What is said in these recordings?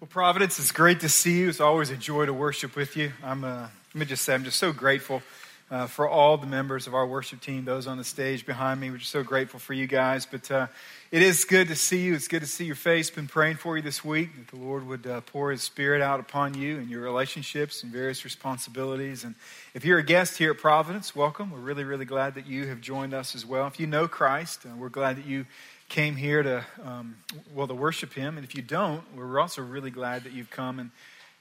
Well, Providence, it's great to see you. It's always a joy to worship with you. I'm, uh, let me just say, I'm just so grateful uh, for all the members of our worship team, those on the stage behind me. We're just so grateful for you guys. But uh, it is good to see you. It's good to see your face. Been praying for you this week that the Lord would uh, pour His Spirit out upon you and your relationships and various responsibilities. And if you're a guest here at Providence, welcome. We're really, really glad that you have joined us as well. If you know Christ, uh, we're glad that you came here to, um, well, to worship Him. And if you don't, we're also really glad that you've come. And,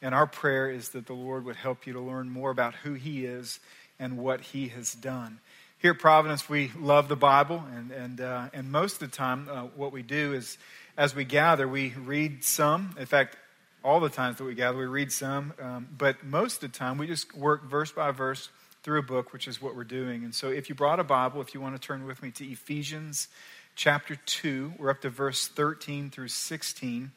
and our prayer is that the Lord would help you to learn more about who He is and what He has done. Here at Providence, we love the Bible, and, and, uh, and most of the time, uh, what we do is as we gather, we read some. In fact, all the times that we gather, we read some, um, but most of the time, we just work verse by verse through a book, which is what we're doing. And so, if you brought a Bible, if you want to turn with me to Ephesians chapter 2. We're up to verse 13 through 16.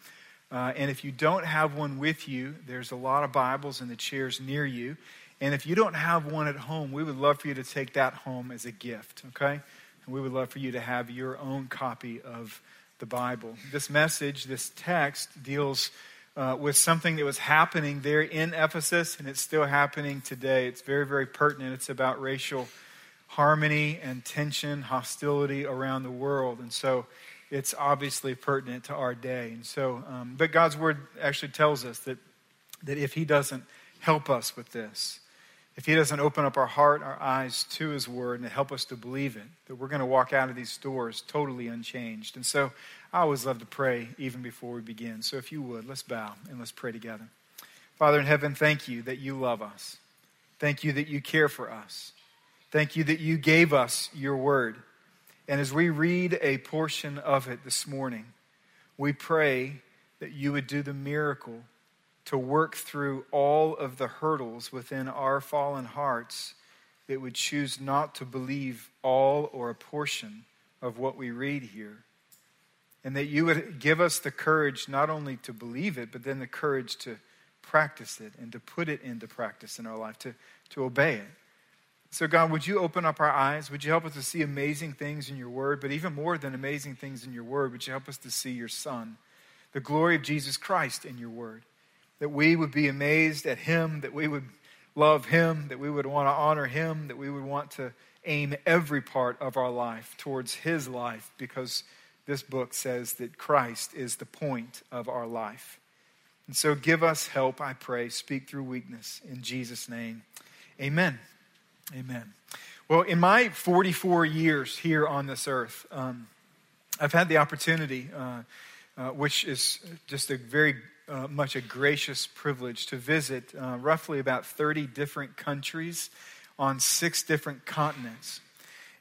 Uh, and if you don't have one with you, there's a lot of Bibles in the chairs near you. And if you don't have one at home, we would love for you to take that home as a gift, okay? And we would love for you to have your own copy of the Bible. This message, this text, deals uh, with something that was happening there in Ephesus, and it's still happening today. It's very, very pertinent. It's about racial harmony and tension, hostility around the world. And so it's obviously pertinent to our day. And so, um, but God's word actually tells us that, that if He doesn't help us with this, if He doesn't open up our heart, our eyes to His word, and help us to believe it, that we're going to walk out of these doors totally unchanged. And so I always love to pray even before we begin. So if you would, let's bow and let's pray together. Father in heaven, thank you that you love us. Thank you that you care for us. Thank you that you gave us your word. And as we read a portion of it this morning, we pray that you would do the miracle to work through all of the hurdles within our fallen hearts that would choose not to believe all or a portion of what we read here. And that you would give us the courage not only to believe it, but then the courage to practice it and to put it into practice in our life, to, to obey it. So, God, would you open up our eyes? Would you help us to see amazing things in your word? But even more than amazing things in your word, would you help us to see your Son, the glory of Jesus Christ in your word? That we would be amazed at him, that we would love him, that we would want to honor him, that we would want to aim every part of our life towards his life because this book says that Christ is the point of our life. And so give us help, I pray. Speak through weakness. In Jesus' name, amen. Amen. Well, in my 44 years here on this earth, um, I've had the opportunity, uh, uh, which is just a very uh, much a gracious privilege, to visit uh, roughly about 30 different countries on six different continents.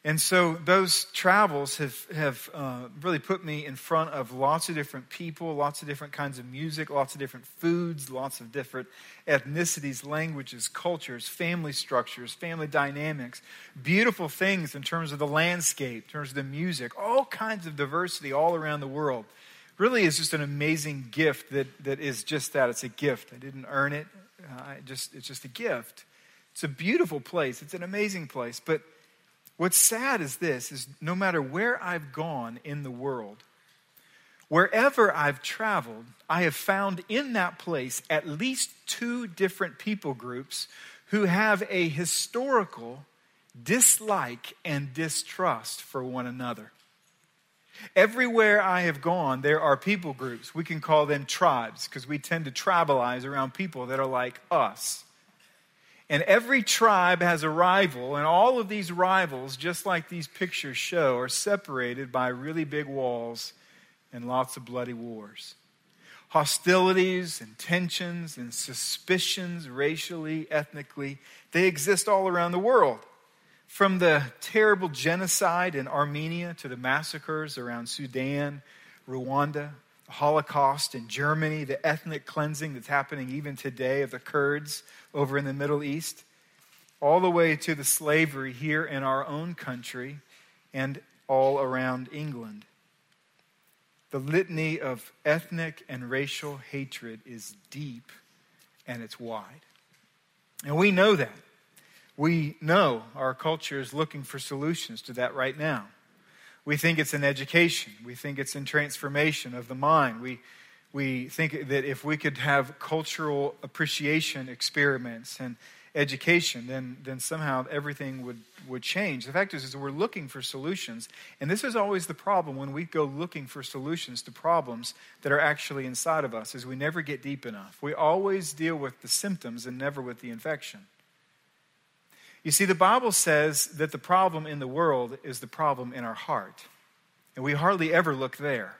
And so those travels have, have uh, really put me in front of lots of different people, lots of different kinds of music, lots of different foods, lots of different ethnicities, languages, cultures, family structures, family dynamics, beautiful things in terms of the landscape, in terms of the music, all kinds of diversity all around the world. Really is just an amazing gift that, that is just that. It's a gift. I didn't earn it. Uh, just, it's just a gift. It's a beautiful place. It's an amazing place. But What's sad is this is no matter where I've gone in the world, wherever I've traveled, I have found in that place at least two different people groups who have a historical dislike and distrust for one another. Everywhere I have gone, there are people groups. We can call them tribes because we tend to tribalize around people that are like us. And every tribe has a rival, and all of these rivals, just like these pictures show, are separated by really big walls and lots of bloody wars. Hostilities and tensions and suspicions, racially, ethnically, they exist all around the world. From the terrible genocide in Armenia to the massacres around Sudan, Rwanda, Holocaust in Germany, the ethnic cleansing that's happening even today of the Kurds over in the Middle East, all the way to the slavery here in our own country and all around England. The litany of ethnic and racial hatred is deep and it's wide. And we know that. We know our culture is looking for solutions to that right now. We think it's in education. We think it's in transformation of the mind. We, we think that if we could have cultural appreciation experiments and education, then, then somehow everything would, would change. The fact is, is we're looking for solutions. And this is always the problem when we go looking for solutions to problems that are actually inside of us, is we never get deep enough. We always deal with the symptoms and never with the infection. You see, the Bible says that the problem in the world is the problem in our heart. And we hardly ever look there.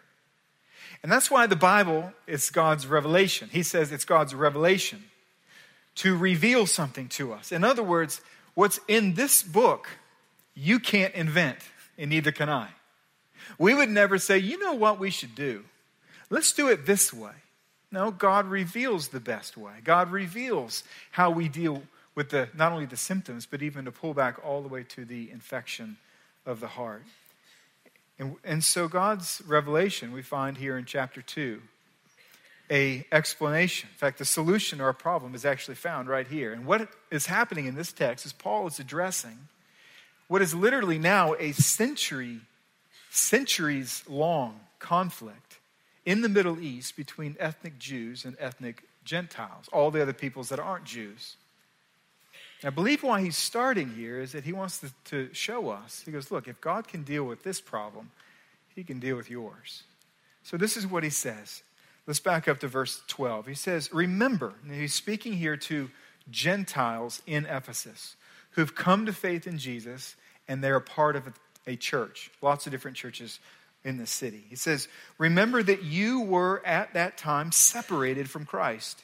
And that's why the Bible is God's revelation. He says it's God's revelation to reveal something to us. In other words, what's in this book, you can't invent, and neither can I. We would never say, you know what we should do? Let's do it this way. No, God reveals the best way. God reveals how we deal with the, not only the symptoms, but even to pull back all the way to the infection of the heart. And, and so God's revelation we find here in chapter 2 a explanation. In fact, the solution to our problem is actually found right here. And what is happening in this text is Paul is addressing what is literally now a century, centuries long conflict in the Middle East between ethnic Jews and ethnic Gentiles, all the other peoples that aren't Jews. I believe why he's starting here is that he wants to, to show us. He goes, Look, if God can deal with this problem, he can deal with yours. So this is what he says. Let's back up to verse 12. He says, Remember, he's speaking here to Gentiles in Ephesus who've come to faith in Jesus and they're a part of a church, lots of different churches in the city. He says, Remember that you were at that time separated from Christ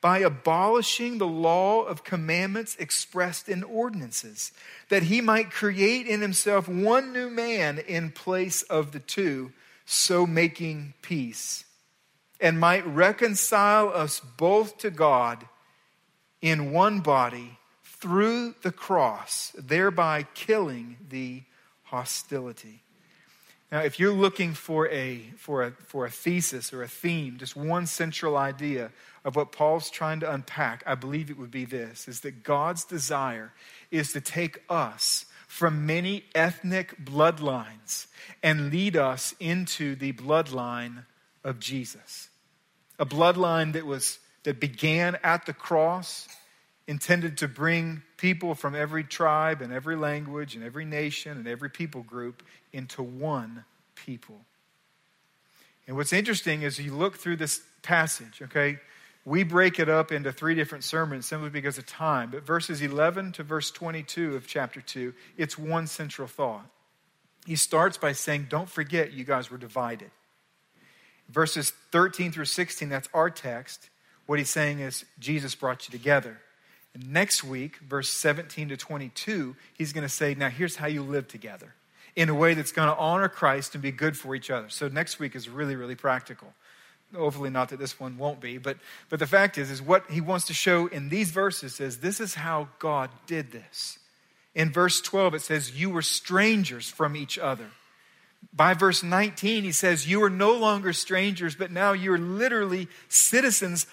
by abolishing the law of commandments expressed in ordinances, that he might create in himself one new man in place of the two, so making peace, and might reconcile us both to God in one body through the cross, thereby killing the hostility. Now, if you're looking for a, for, a, for a thesis or a theme, just one central idea of what Paul's trying to unpack, I believe it would be this is that God's desire is to take us from many ethnic bloodlines and lead us into the bloodline of Jesus. A bloodline that was that began at the cross, intended to bring people from every tribe and every language and every nation and every people group into one people. And what's interesting is you look through this passage, okay? We break it up into three different sermons simply because of time. But verses 11 to verse 22 of chapter 2, it's one central thought. He starts by saying, Don't forget you guys were divided. Verses 13 through 16, that's our text. What he's saying is, Jesus brought you together. Next week, verse 17 to 22, he's going to say, Now here's how you live together in a way that's going to honor Christ and be good for each other. So next week is really, really practical. Hopefully, not that this one won't be, but, but the fact is, is what he wants to show in these verses is this is how God did this. In verse 12, it says, You were strangers from each other. By verse 19, he says, You are no longer strangers, but now you are literally citizens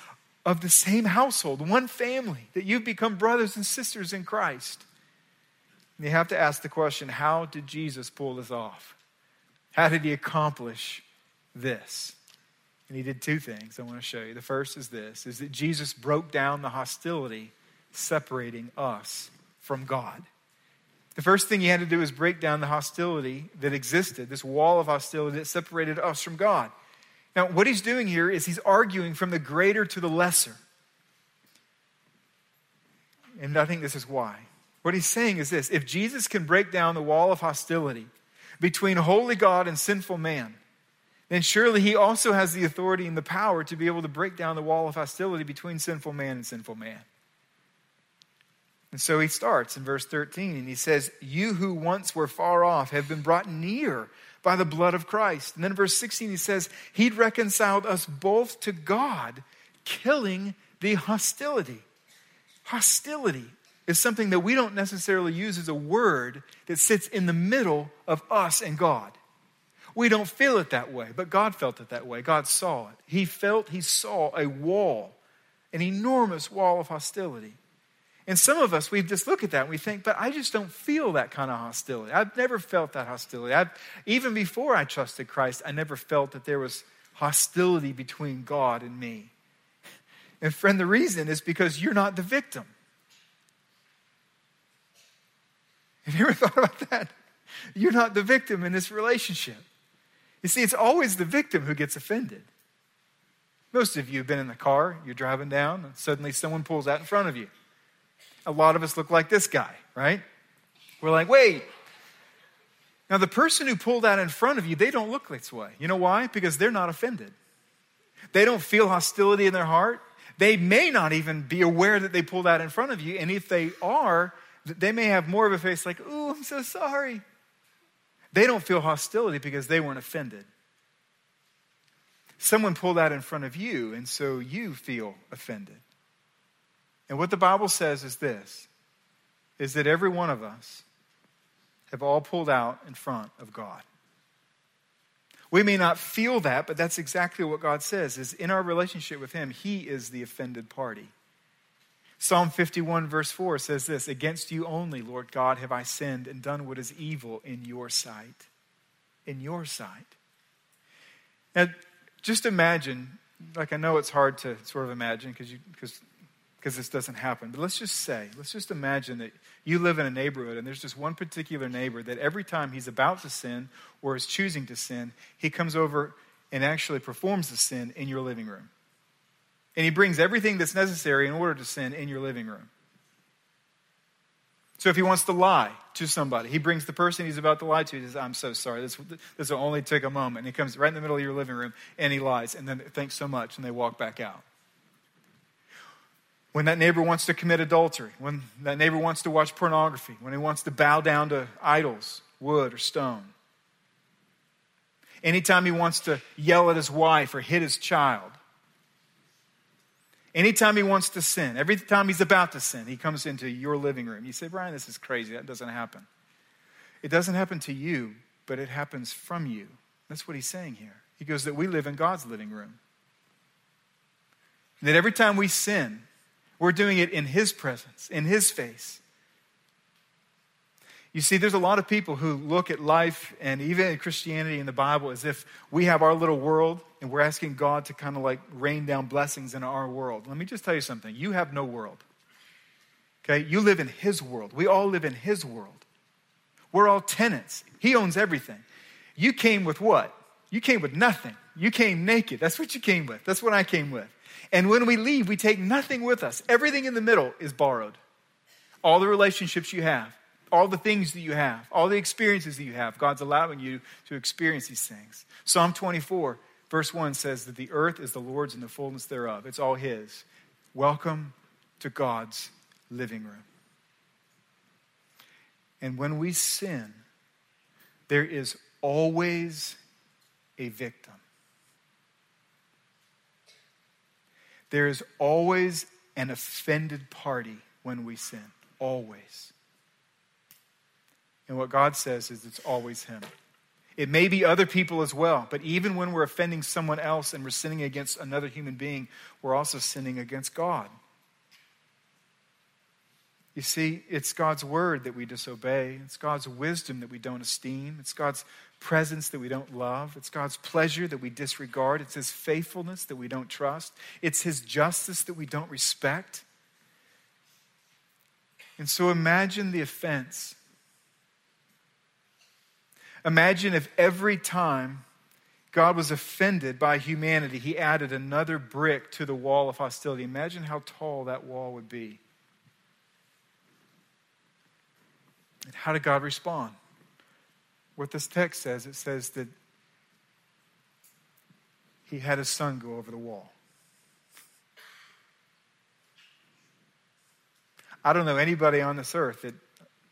of the same household, one family, that you've become brothers and sisters in Christ. You have to ask the question how did Jesus pull this off? How did he accomplish this? And he did two things I want to show you. The first is this is that Jesus broke down the hostility separating us from God. The first thing he had to do was break down the hostility that existed, this wall of hostility that separated us from God. Now, what he's doing here is he's arguing from the greater to the lesser. And I think this is why. What he's saying is this if Jesus can break down the wall of hostility between holy God and sinful man, then surely he also has the authority and the power to be able to break down the wall of hostility between sinful man and sinful man. And so he starts in verse 13 and he says, You who once were far off have been brought near by the blood of Christ. And then verse 16 he says, He'd reconciled us both to God, killing the hostility. Hostility is something that we don't necessarily use as a word that sits in the middle of us and God. We don't feel it that way, but God felt it that way. God saw it. He felt, He saw a wall, an enormous wall of hostility. And some of us, we just look at that and we think, but I just don't feel that kind of hostility. I've never felt that hostility. I've, even before I trusted Christ, I never felt that there was hostility between God and me. And friend, the reason is because you're not the victim. Have you ever thought about that? You're not the victim in this relationship. You see, it's always the victim who gets offended. Most of you have been in the car, you're driving down, and suddenly someone pulls out in front of you. A lot of us look like this guy, right? We're like, wait. Now, the person who pulled out in front of you, they don't look this way. You know why? Because they're not offended. They don't feel hostility in their heart. They may not even be aware that they pulled out in front of you. And if they are, they may have more of a face like, ooh, I'm so sorry. They don't feel hostility because they weren't offended. Someone pulled out in front of you, and so you feel offended. And what the Bible says is this is that every one of us have all pulled out in front of God. We may not feel that, but that's exactly what God says is in our relationship with him, he is the offended party. Psalm 51, verse 4 says this Against you only, Lord God, have I sinned and done what is evil in your sight. In your sight. Now, just imagine, like I know it's hard to sort of imagine because you because because this doesn't happen. But let's just say, let's just imagine that you live in a neighborhood and there's just one particular neighbor that every time he's about to sin or is choosing to sin, he comes over and actually performs the sin in your living room. And he brings everything that's necessary in order to sin in your living room. So if he wants to lie to somebody, he brings the person he's about to lie to. He says, I'm so sorry. This, this will only take a moment. And he comes right in the middle of your living room and he lies. And then thanks so much. And they walk back out. When that neighbor wants to commit adultery, when that neighbor wants to watch pornography, when he wants to bow down to idols, wood or stone. Anytime he wants to yell at his wife or hit his child, Anytime he wants to sin, every time he's about to sin, he comes into your living room. You say, Brian, this is crazy. That doesn't happen. It doesn't happen to you, but it happens from you. That's what he's saying here. He goes that we live in God's living room. And that every time we sin, we're doing it in his presence, in his face. You see, there's a lot of people who look at life and even Christianity and the Bible as if we have our little world and we're asking God to kind of like rain down blessings in our world. Let me just tell you something. You have no world. Okay? You live in His world. We all live in His world. We're all tenants. He owns everything. You came with what? You came with nothing. You came naked. That's what you came with. That's what I came with. And when we leave, we take nothing with us. Everything in the middle is borrowed. All the relationships you have, all the things that you have, all the experiences that you have. God's allowing you to experience these things. Psalm 24, verse 1 says that the earth is the Lord's and the fullness thereof. It's all His. Welcome to God's living room. And when we sin, there is always a victim. There is always an offended party when we sin. Always. And what God says is it's always Him. It may be other people as well, but even when we're offending someone else and we're sinning against another human being, we're also sinning against God. You see, it's God's word that we disobey. It's God's wisdom that we don't esteem. It's God's presence that we don't love. It's God's pleasure that we disregard. It's His faithfulness that we don't trust. It's His justice that we don't respect. And so imagine the offense Imagine if every time God was offended by humanity, he added another brick to the wall of hostility. Imagine how tall that wall would be. And how did God respond? What this text says, it says that he had his son go over the wall. I don't know anybody on this earth that,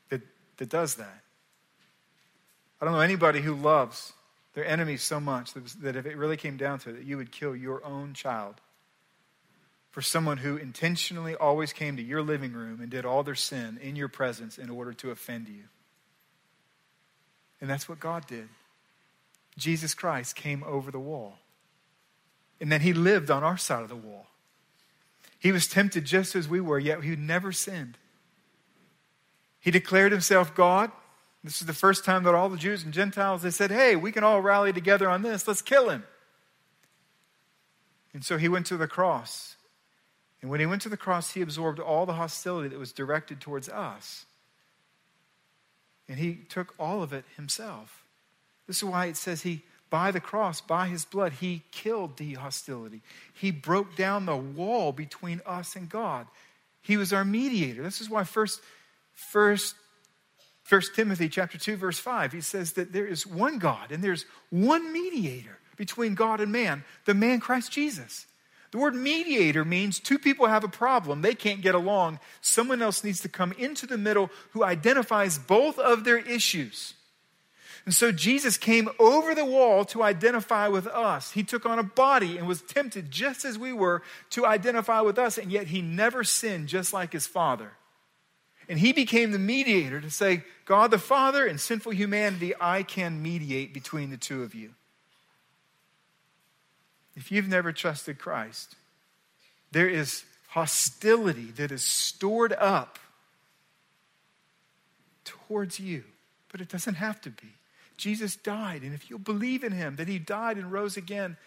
that, that does that. I don't know anybody who loves their enemies so much that, that if it really came down to it, that you would kill your own child for someone who intentionally always came to your living room and did all their sin in your presence in order to offend you. And that's what God did. Jesus Christ came over the wall. And then he lived on our side of the wall. He was tempted just as we were, yet he never sinned. He declared himself God. This is the first time that all the Jews and Gentiles they said, "Hey, we can all rally together on this. Let's kill him." And so he went to the cross and when he went to the cross, he absorbed all the hostility that was directed towards us. And he took all of it himself. This is why it says he, by the cross, by his blood, he killed the hostility. He broke down the wall between us and God. He was our mediator. This is why first, first, first Timothy chapter 2, verse 5, he says that there is one God and there's one mediator between God and man, the man Christ Jesus. The word mediator means two people have a problem. They can't get along. Someone else needs to come into the middle who identifies both of their issues. And so Jesus came over the wall to identify with us. He took on a body and was tempted just as we were to identify with us, and yet he never sinned just like his Father. And he became the mediator to say, God the Father and sinful humanity, I can mediate between the two of you. If you've never trusted Christ, there is hostility that is stored up towards you, but it doesn't have to be. Jesus died, and if you'll believe in him that he died and rose again,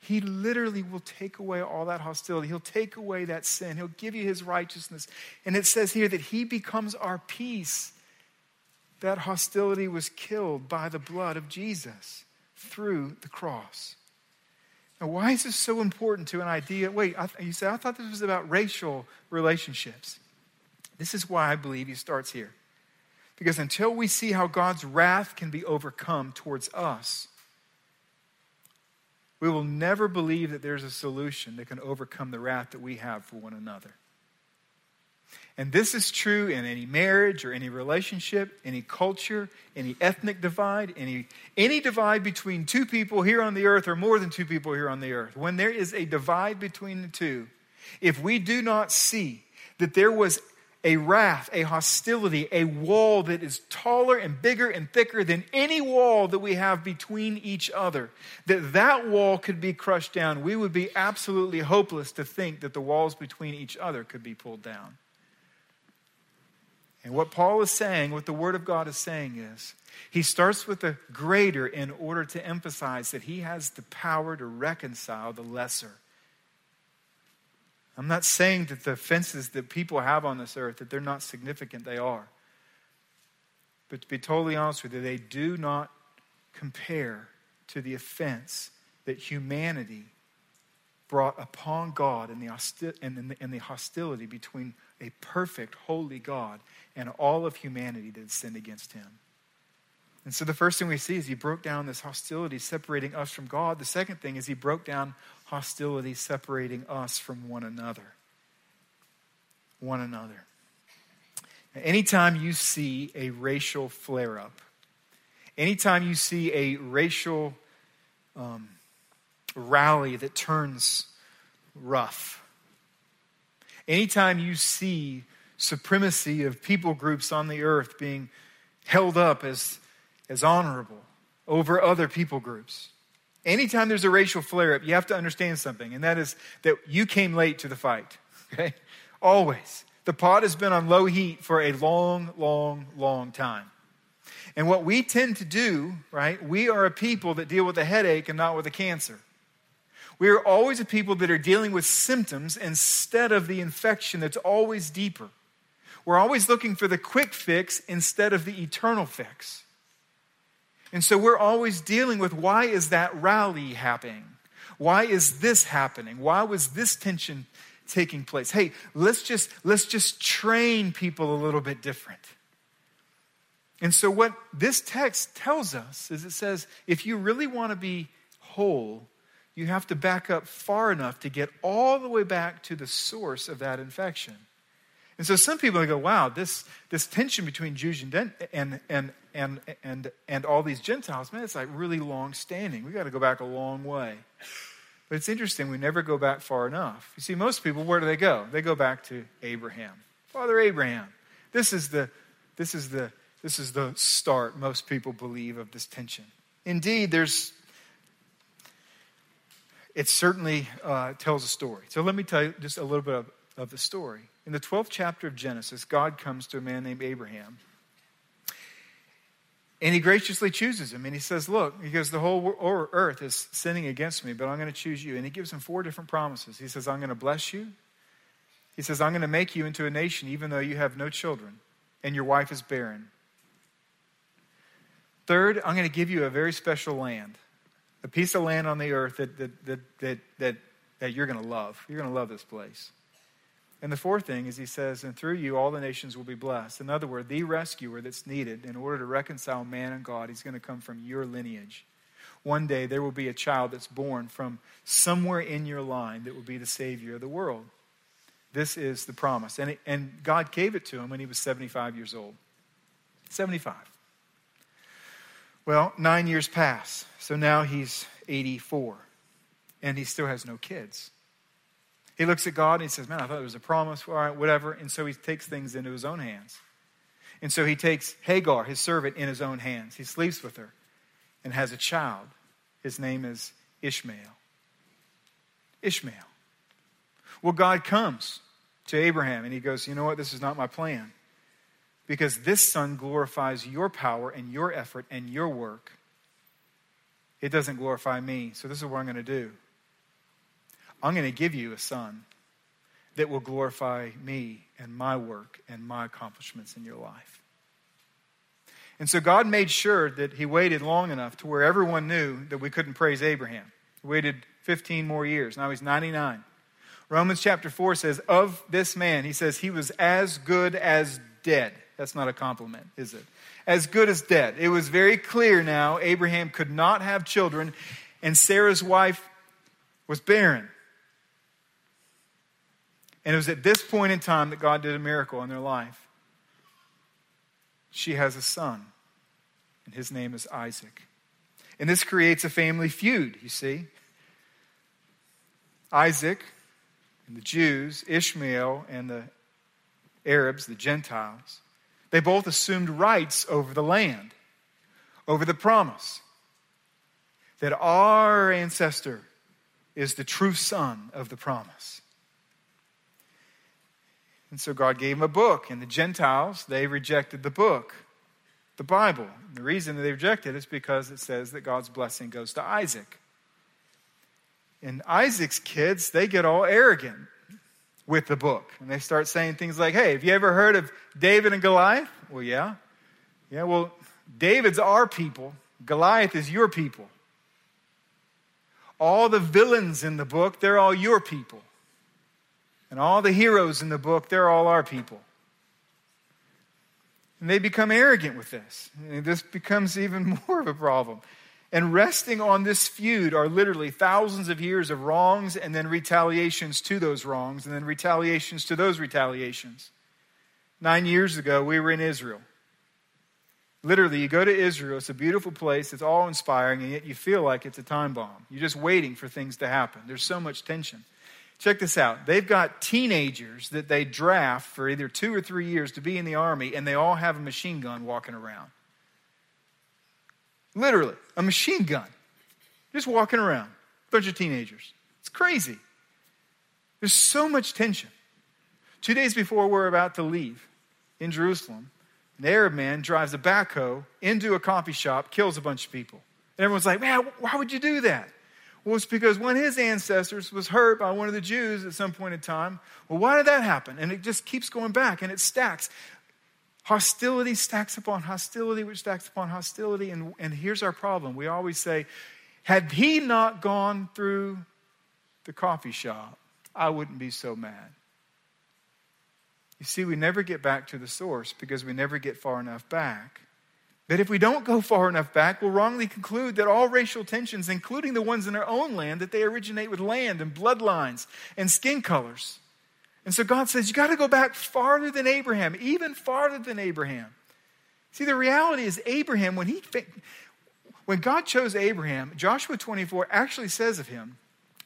he literally will take away all that hostility. He'll take away that sin. He'll give you his righteousness. And it says here that he becomes our peace. That hostility was killed by the blood of Jesus through the cross. Now, why is this so important to an idea? Wait, I, you say, I thought this was about racial relationships. This is why I believe he starts here. Because until we see how God's wrath can be overcome towards us, we will never believe that there's a solution that can overcome the wrath that we have for one another. And this is true in any marriage or any relationship, any culture, any ethnic divide, any, any divide between two people here on the earth or more than two people here on the earth. When there is a divide between the two, if we do not see that there was a wrath, a hostility, a wall that is taller and bigger and thicker than any wall that we have between each other, that that wall could be crushed down, we would be absolutely hopeless to think that the walls between each other could be pulled down. And what Paul is saying, what the Word of God is saying is, he starts with the greater in order to emphasize that he has the power to reconcile the lesser. I'm not saying that the offenses that people have on this earth that they're not significant, they are. But to be totally honest with you, they do not compare to the offense that humanity brought upon God and the, hostility between a perfect, holy God and all of humanity that sinned against him. And so the first thing we see is he broke down this hostility separating us from God. The second thing is he broke down hostility separating us from one another. One another. Now, anytime you see a racial flare up, anytime you see a racial um, rally that turns rough, anytime you see supremacy of people groups on the earth being held up as, as honorable over other people groups. Anytime there's a racial flare up, you have to understand something, and that is that you came late to the fight. Okay? Always. The pot has been on low heat for a long, long, long time. And what we tend to do, right, we are a people that deal with a headache and not with a cancer. We are always a people that are dealing with symptoms instead of the infection that's always deeper. We're always looking for the quick fix instead of the eternal fix. And so we're always dealing with why is that rally happening? Why is this happening? Why was this tension taking place? Hey, let's just let's just train people a little bit different. And so what this text tells us is it says if you really want to be whole, you have to back up far enough to get all the way back to the source of that infection. And so some people go, wow, this, this tension between Jews and, and, and, and, and, and all these Gentiles, man, it's like really long standing. We've got to go back a long way. But it's interesting, we never go back far enough. You see, most people, where do they go? They go back to Abraham. Father Abraham. This is the, this is the, this is the start, most people believe, of this tension. Indeed, there's it certainly uh, tells a story. So let me tell you just a little bit of, of the story. In the 12th chapter of Genesis, God comes to a man named Abraham. And he graciously chooses him. And he says, Look, he goes, the whole earth is sinning against me, but I'm going to choose you. And he gives him four different promises. He says, I'm going to bless you. He says, I'm going to make you into a nation, even though you have no children and your wife is barren. Third, I'm going to give you a very special land a piece of land on the earth that, that, that, that, that, that you're going to love. You're going to love this place. And the fourth thing is he says, and through you all the nations will be blessed. In other words, the rescuer that's needed in order to reconcile man and God, he's going to come from your lineage. One day there will be a child that's born from somewhere in your line that will be the Savior of the world. This is the promise. And, it, and God gave it to him when he was 75 years old. 75. Well, nine years pass. So now he's 84. And he still has no kids. He looks at God and he says, Man, I thought it was a promise. All right, whatever. And so he takes things into his own hands. And so he takes Hagar, his servant, in his own hands. He sleeps with her and has a child. His name is Ishmael. Ishmael. Well, God comes to Abraham and he goes, You know what? This is not my plan because this son glorifies your power and your effort and your work. It doesn't glorify me. So, this is what I'm going to do I'm going to give you a son that will glorify me and my work and my accomplishments in your life. And so, God made sure that He waited long enough to where everyone knew that we couldn't praise Abraham. He waited 15 more years. Now he's 99. Romans chapter 4 says, Of this man, he says, he was as good as dead. That's not a compliment, is it? As good as dead. It was very clear now Abraham could not have children, and Sarah's wife was barren. And it was at this point in time that God did a miracle in their life. She has a son, and his name is Isaac. And this creates a family feud, you see. Isaac and the Jews, Ishmael and the Arabs, the Gentiles, they both assumed rights over the land, over the promise that our ancestor is the true son of the promise. And so God gave him a book, and the Gentiles, they rejected the book, the Bible. And the reason they rejected it is because it says that God's blessing goes to Isaac. And Isaac's kids, they get all arrogant with the book. And they start saying things like, hey, have you ever heard of David and Goliath? Well, yeah. Yeah, well, David's our people, Goliath is your people. All the villains in the book, they're all your people. And all the heroes in the book, they're all our people. And they become arrogant with this. And this becomes even more of a problem. And resting on this feud are literally thousands of years of wrongs and then retaliations to those wrongs and then retaliations to those retaliations. Nine years ago, we were in Israel. Literally, you go to Israel, it's a beautiful place, it's all inspiring, and yet you feel like it's a time bomb. You're just waiting for things to happen. There's so much tension. Check this out. They've got teenagers that they draft for either two or three years to be in the army, and they all have a machine gun walking around. Literally, a machine gun. Just walking around. Bunch of teenagers. It's crazy. There's so much tension. Two days before we're about to leave in Jerusalem, an Arab man drives a backhoe into a coffee shop, kills a bunch of people. And everyone's like, man, why would you do that? Well, it's because one of his ancestors was hurt by one of the Jews at some point in time. Well, why did that happen? And it just keeps going back and it stacks. Hostility stacks upon hostility, which stacks upon hostility. And, and here's our problem. We always say, had he not gone through the coffee shop, I wouldn't be so mad. You see, we never get back to the source because we never get far enough back. But if we don't go far enough back, we'll wrongly conclude that all racial tensions, including the ones in our own land, that they originate with land and bloodlines and skin colors. And so God says, you got to go back farther than Abraham, even farther than Abraham. See, the reality is, Abraham, when, he, when God chose Abraham, Joshua 24 actually says of him,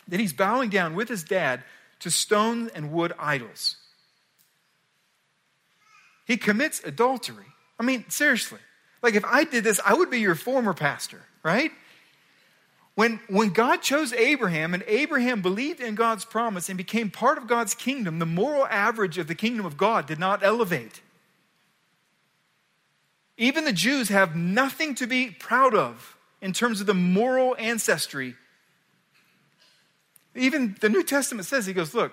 that he's bowing down with his dad to stone and wood idols. He commits adultery. I mean, seriously. Like, if I did this, I would be your former pastor, right? When, when God chose Abraham and Abraham believed in God's promise and became part of God's kingdom, the moral average of the kingdom of God did not elevate. Even the Jews have nothing to be proud of in terms of the moral ancestry. Even the New Testament says, He goes, Look,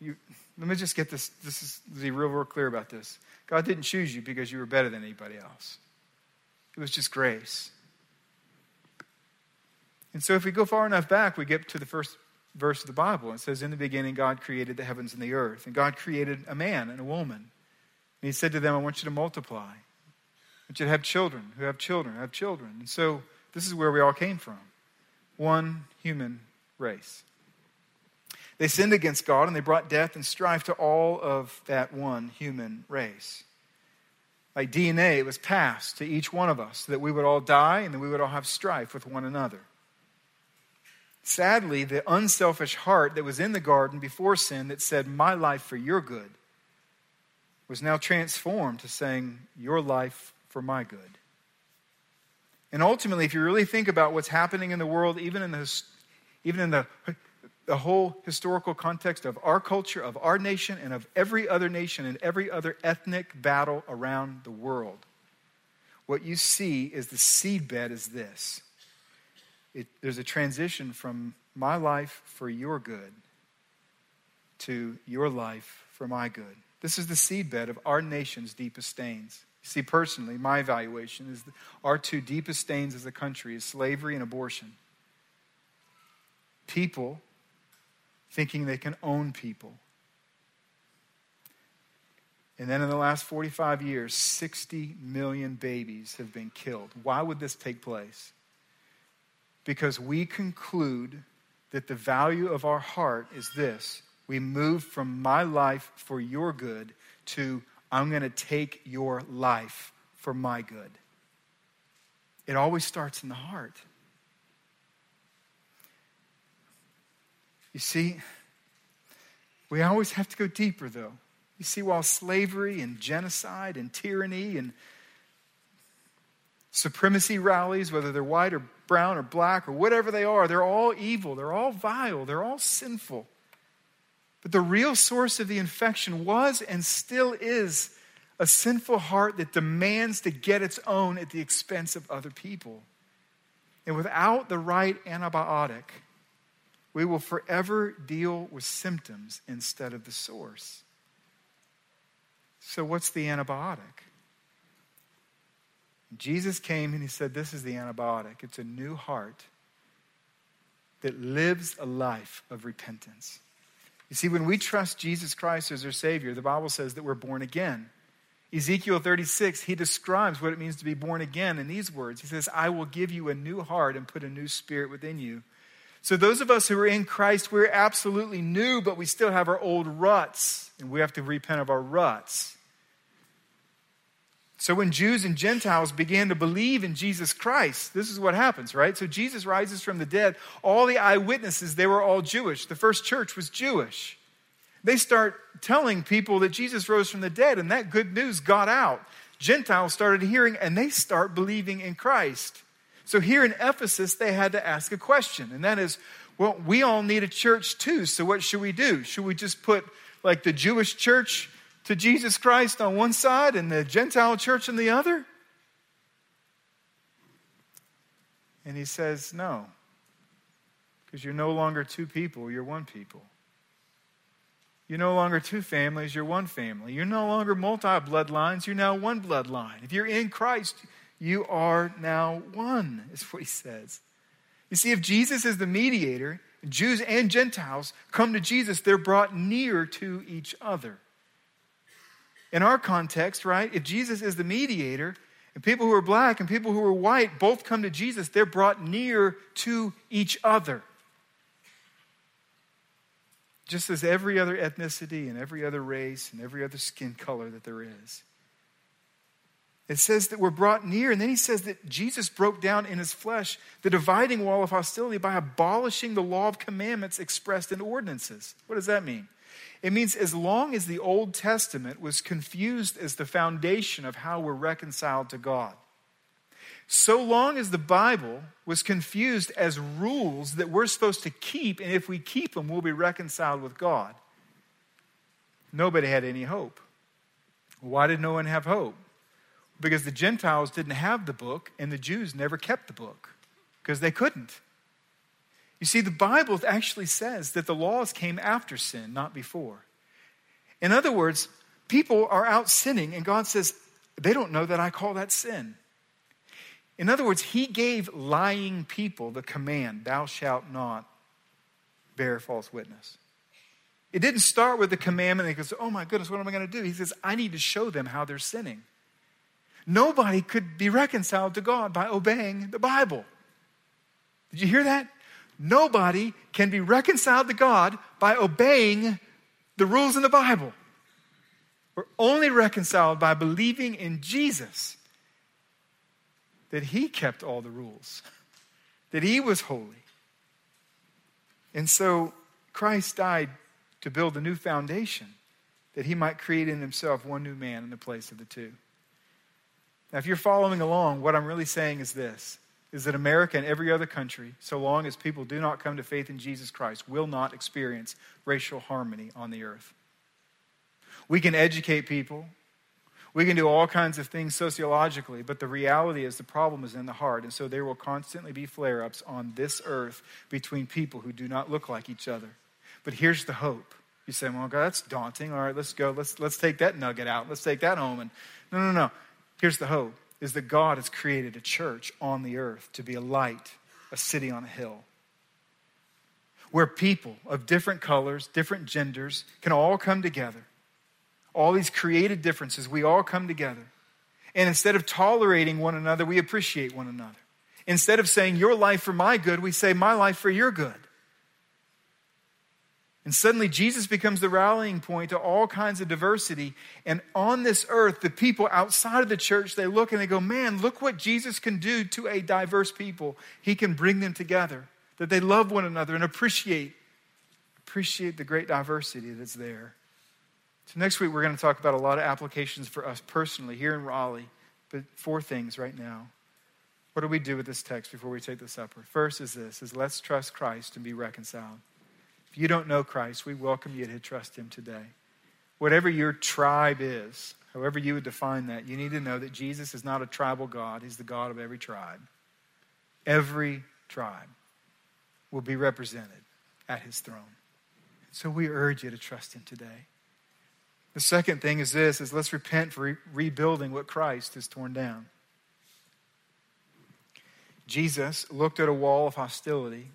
you, let me just get this, this is be real, real clear about this. God didn't choose you because you were better than anybody else, it was just grace. And so if we go far enough back, we get to the first verse of the Bible. It says, In the beginning, God created the heavens and the earth. And God created a man and a woman. And He said to them, I want you to multiply. I want you to have children who have children, have children. And so this is where we all came from one human race. They sinned against God and they brought death and strife to all of that one human race. Like DNA, it was passed to each one of us that we would all die and that we would all have strife with one another. Sadly, the unselfish heart that was in the garden before sin that said, My life for your good, was now transformed to saying, Your life for my good. And ultimately, if you really think about what's happening in the world, even in the, even in the, the whole historical context of our culture, of our nation, and of every other nation and every other ethnic battle around the world, what you see is the seedbed is this it, there's a transition from my life for your good to your life for my good. This is the seedbed of our nation's deepest stains. See, personally, my evaluation is our two deepest stains as a country is slavery and abortion. People thinking they can own people. And then in the last 45 years, 60 million babies have been killed. Why would this take place? because we conclude that the value of our heart is this we move from my life for your good to I'm going to take your life for my good. It always starts in the heart. You see, we always have to go deeper, though. You see, while slavery and genocide and tyranny and supremacy rallies, whether they're white or brown or black or whatever they are, they're all evil, they're all vile, they're all sinful. But the real source of the infection was and still is a sinful heart that demands to get its own at the expense of other people. And without the right antibiotic, we will forever deal with symptoms instead of the source. So, what's the antibiotic? Jesus came and he said, This is the antibiotic. It's a new heart that lives a life of repentance. You see, when we trust Jesus Christ as our Savior, the Bible says that we're born again. Ezekiel 36, he describes what it means to be born again in these words. He says, I will give you a new heart and put a new spirit within you. So, those of us who are in Christ, we're absolutely new, but we still have our old ruts, and we have to repent of our ruts. So when Jews and Gentiles began to believe in Jesus Christ, this is what happens, right? So Jesus rises from the dead. All the eyewitnesses, they were all Jewish. The first church was Jewish. They start telling people that Jesus rose from the dead, and that good news got out. Gentiles started hearing, and they start believing in Christ. So here in Ephesus, they had to ask a question, and that is, well, we all need a church too, so what should we do? Should we just put like the Jewish church to Jesus Christ on one side and the Gentile church on the other? And he says, No, because you're no longer two people, you're one people. You're no longer two families, you're one family. You're no longer multi bloodlines, you're now one bloodline. If you're in Christ, you are now one, is what he says. You see, if Jesus is the mediator, Jews and Gentiles come to Jesus, they're brought near to each other. In our context, right, if Jesus is the mediator, and people who are black and people who are white both come to Jesus, they're brought near to each other. Just as every other ethnicity and every other race and every other skin color that there is. It says that we're brought near, and then he says that Jesus broke down in his flesh the dividing wall of hostility by abolishing the law of commandments expressed in ordinances. What does that mean? It means as long as the Old Testament was confused as the foundation of how we're reconciled to God, so long as the Bible was confused as rules that we're supposed to keep, and if we keep them, we'll be reconciled with God, nobody had any hope. Why did no one have hope? Because the Gentiles didn't have the book, and the Jews never kept the book because they couldn't. You see, the Bible actually says that the laws came after sin, not before. In other words, people are out sinning, and God says, they don't know that I call that sin. In other words, He gave lying people the command, Thou shalt not bear false witness. It didn't start with the commandment and he goes, Oh my goodness, what am I going to do? He says, I need to show them how they're sinning. Nobody could be reconciled to God by obeying the Bible. Did you hear that? Nobody can be reconciled to God by obeying the rules in the Bible. We're only reconciled by believing in Jesus, that He kept all the rules, that He was holy. And so Christ died to build a new foundation, that He might create in Himself one new man in the place of the two. Now, if you're following along, what I'm really saying is this is that America and every other country, so long as people do not come to faith in Jesus Christ, will not experience racial harmony on the earth. We can educate people, we can do all kinds of things sociologically, but the reality is the problem is in the heart. And so there will constantly be flare ups on this earth between people who do not look like each other. But here's the hope. You say, well, God, that's daunting. All right, let's go. Let's, let's take that nugget out. Let's take that home. And no, no, no. Here's the hope is that God has created a church on the earth to be a light, a city on a hill, where people of different colors, different genders can all come together. All these created differences, we all come together. And instead of tolerating one another, we appreciate one another. Instead of saying, Your life for my good, we say, My life for your good. And suddenly, Jesus becomes the rallying point to all kinds of diversity. And on this earth, the people outside of the church, they look and they go, Man, look what Jesus can do to a diverse people. He can bring them together, that they love one another and appreciate, appreciate the great diversity that's there. So, next week, we're going to talk about a lot of applications for us personally here in Raleigh, but four things right now. What do we do with this text before we take the supper? First is this is let's trust Christ and be reconciled. You don't know Christ, we welcome you to trust him today. Whatever your tribe is, however you would define that, you need to know that Jesus is not a tribal God, he's the God of every tribe. Every tribe will be represented at his throne. So we urge you to trust him today. The second thing is this is let's repent for re- rebuilding what Christ has torn down. Jesus looked at a wall of hostility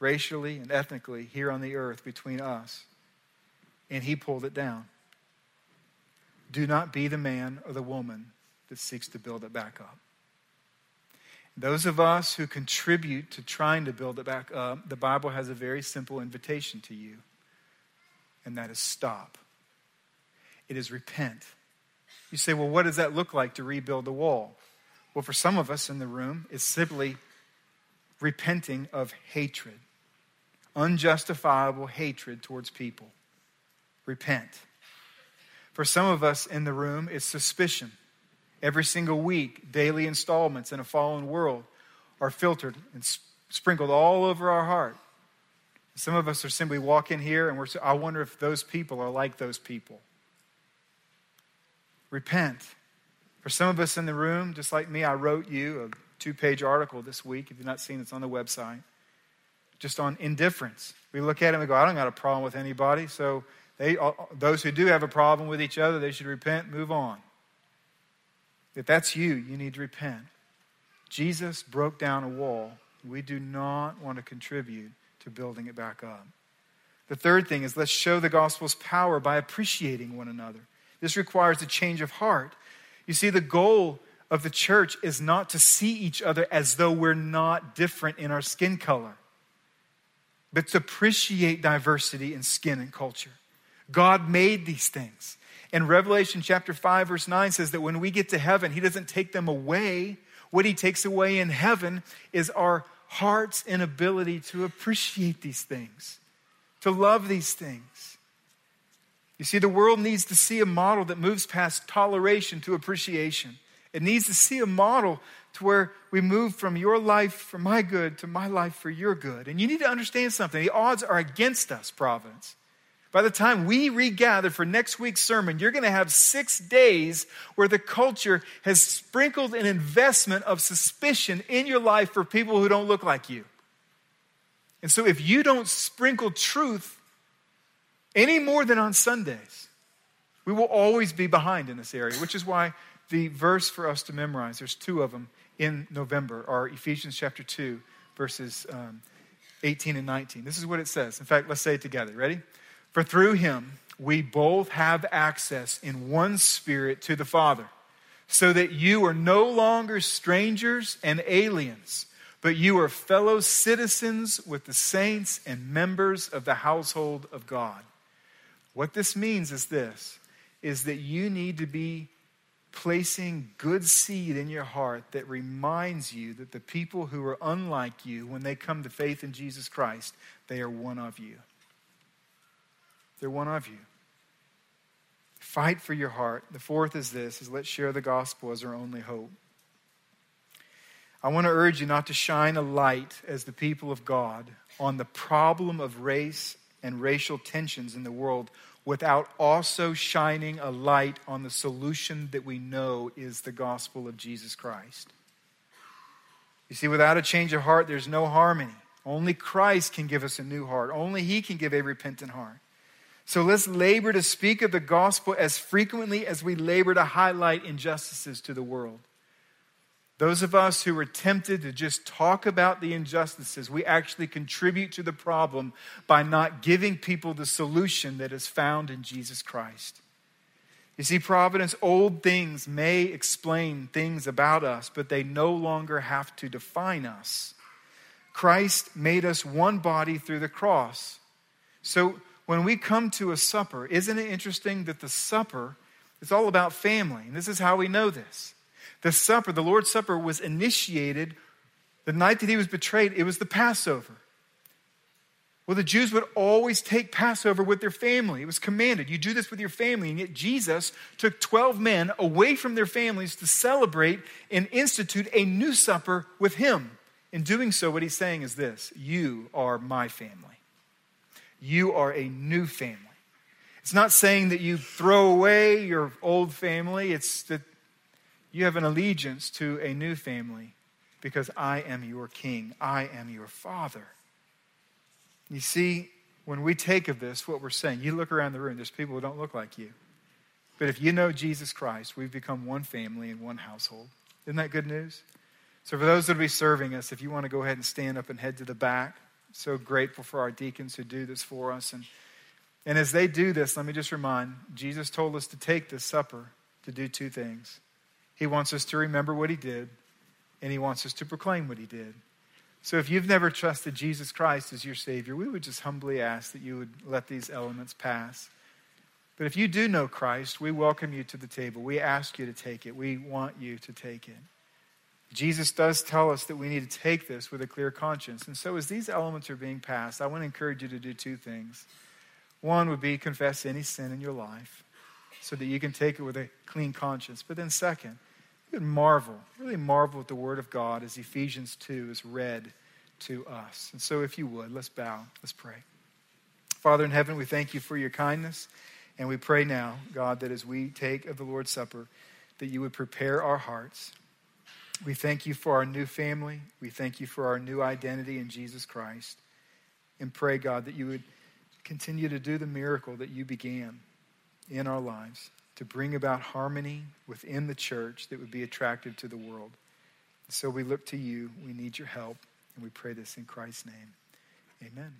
racially and ethnically here on the earth between us. And he pulled it down. Do not be the man or the woman that seeks to build it back up. Those of us who contribute to trying to build it back up, the Bible has a very simple invitation to you, and that is stop. It is repent. You say, well, what does that look like to rebuild the wall? Well, for some of us in the room, it's simply repenting of hatred unjustifiable hatred towards people. Repent. For some of us in the room, it's suspicion. Every single week, daily installments in a fallen world are filtered and sprinkled all over our heart. Some of us are simply walking here and we're, I wonder if those people are like those people. Repent. For some of us in the room, just like me, I wrote you a two page article this week. If you've not seen it, it's on the website just on indifference. We look at it and we go, I don't got a problem with anybody. So they, those who do have a problem with each other, they should repent, move on. If that's you, you need to repent. Jesus broke down a wall. We do not want to contribute to building it back up. The third thing is let's show the gospel's power by appreciating one another. This requires a change of heart. You see, the goal of the church is not to see each other as though we're not different in our skin color but to appreciate diversity in skin and culture. God made these things. And Revelation chapter 5, verse 9 says that when we get to heaven, He doesn't take them away. What He takes away in heaven is our heart's inability to appreciate these things, to love these things. You see, the world needs to see a model that moves past toleration to appreciation. It needs to see a model to where we move from your life for my good to my life for your good. And you need to understand something. The odds are against us, Providence. By the time we regather for next week's sermon, you're going to have six days where the culture has sprinkled an investment of suspicion in your life for people who don't look like you. And so if you don't sprinkle truth any more than on Sundays, we will always be behind in this area, which is why the verse for us to memorize, there's two of them in November, are Ephesians chapter 2, verses um, 18 and 19. This is what it says. In fact, let's say it together. Ready? For through him we both have access in one spirit to the Father, so that you are no longer strangers and aliens, but you are fellow citizens with the saints and members of the household of God. What this means is this is that you need to be placing good seed in your heart that reminds you that the people who are unlike you, when they come to faith in Jesus Christ, they are one of you. They're one of you. Fight for your heart. The fourth is this is let's share the gospel as our only hope. I want to urge you not to shine a light as the people of God on the problem of race and racial tensions in the world without also shining a light on the solution that we know is the gospel of Jesus Christ. You see, without a change of heart, there's no harmony. Only Christ can give us a new heart, only He can give a repentant heart. So let's labor to speak of the gospel as frequently as we labor to highlight injustices to the world. Those of us who are tempted to just talk about the injustices, we actually contribute to the problem by not giving people the solution that is found in Jesus Christ. You see, Providence, old things may explain things about us, but they no longer have to define us. Christ made us one body through the cross. So when we come to a supper, isn't it interesting that the supper is all about family? And this is how we know this. The supper, the Lord's Supper, was initiated the night that he was betrayed. It was the Passover. Well, the Jews would always take Passover with their family. It was commanded. You do this with your family. And yet Jesus took 12 men away from their families to celebrate and institute a new supper with him. In doing so, what he's saying is this You are my family. You are a new family. It's not saying that you throw away your old family, it's that you have an allegiance to a new family because I am your king. I am your father. You see, when we take of this, what we're saying, you look around the room, there's people who don't look like you. But if you know Jesus Christ, we've become one family and one household. Isn't that good news? So, for those that will be serving us, if you want to go ahead and stand up and head to the back, so grateful for our deacons who do this for us. And, and as they do this, let me just remind Jesus told us to take this supper to do two things. He wants us to remember what he did, and he wants us to proclaim what he did. So if you've never trusted Jesus Christ as your Savior, we would just humbly ask that you would let these elements pass. But if you do know Christ, we welcome you to the table. We ask you to take it. We want you to take it. Jesus does tell us that we need to take this with a clear conscience. And so, as these elements are being passed, I want to encourage you to do two things. One would be confess any sin in your life so that you can take it with a clean conscience. But then, second, you marvel, really marvel at the Word of God as Ephesians 2 is read to us. And so, if you would, let's bow, let's pray. Father in heaven, we thank you for your kindness. And we pray now, God, that as we take of the Lord's Supper, that you would prepare our hearts. We thank you for our new family. We thank you for our new identity in Jesus Christ. And pray, God, that you would continue to do the miracle that you began in our lives to bring about harmony within the church that would be attractive to the world. So we look to you. We need your help. And we pray this in Christ's name. Amen.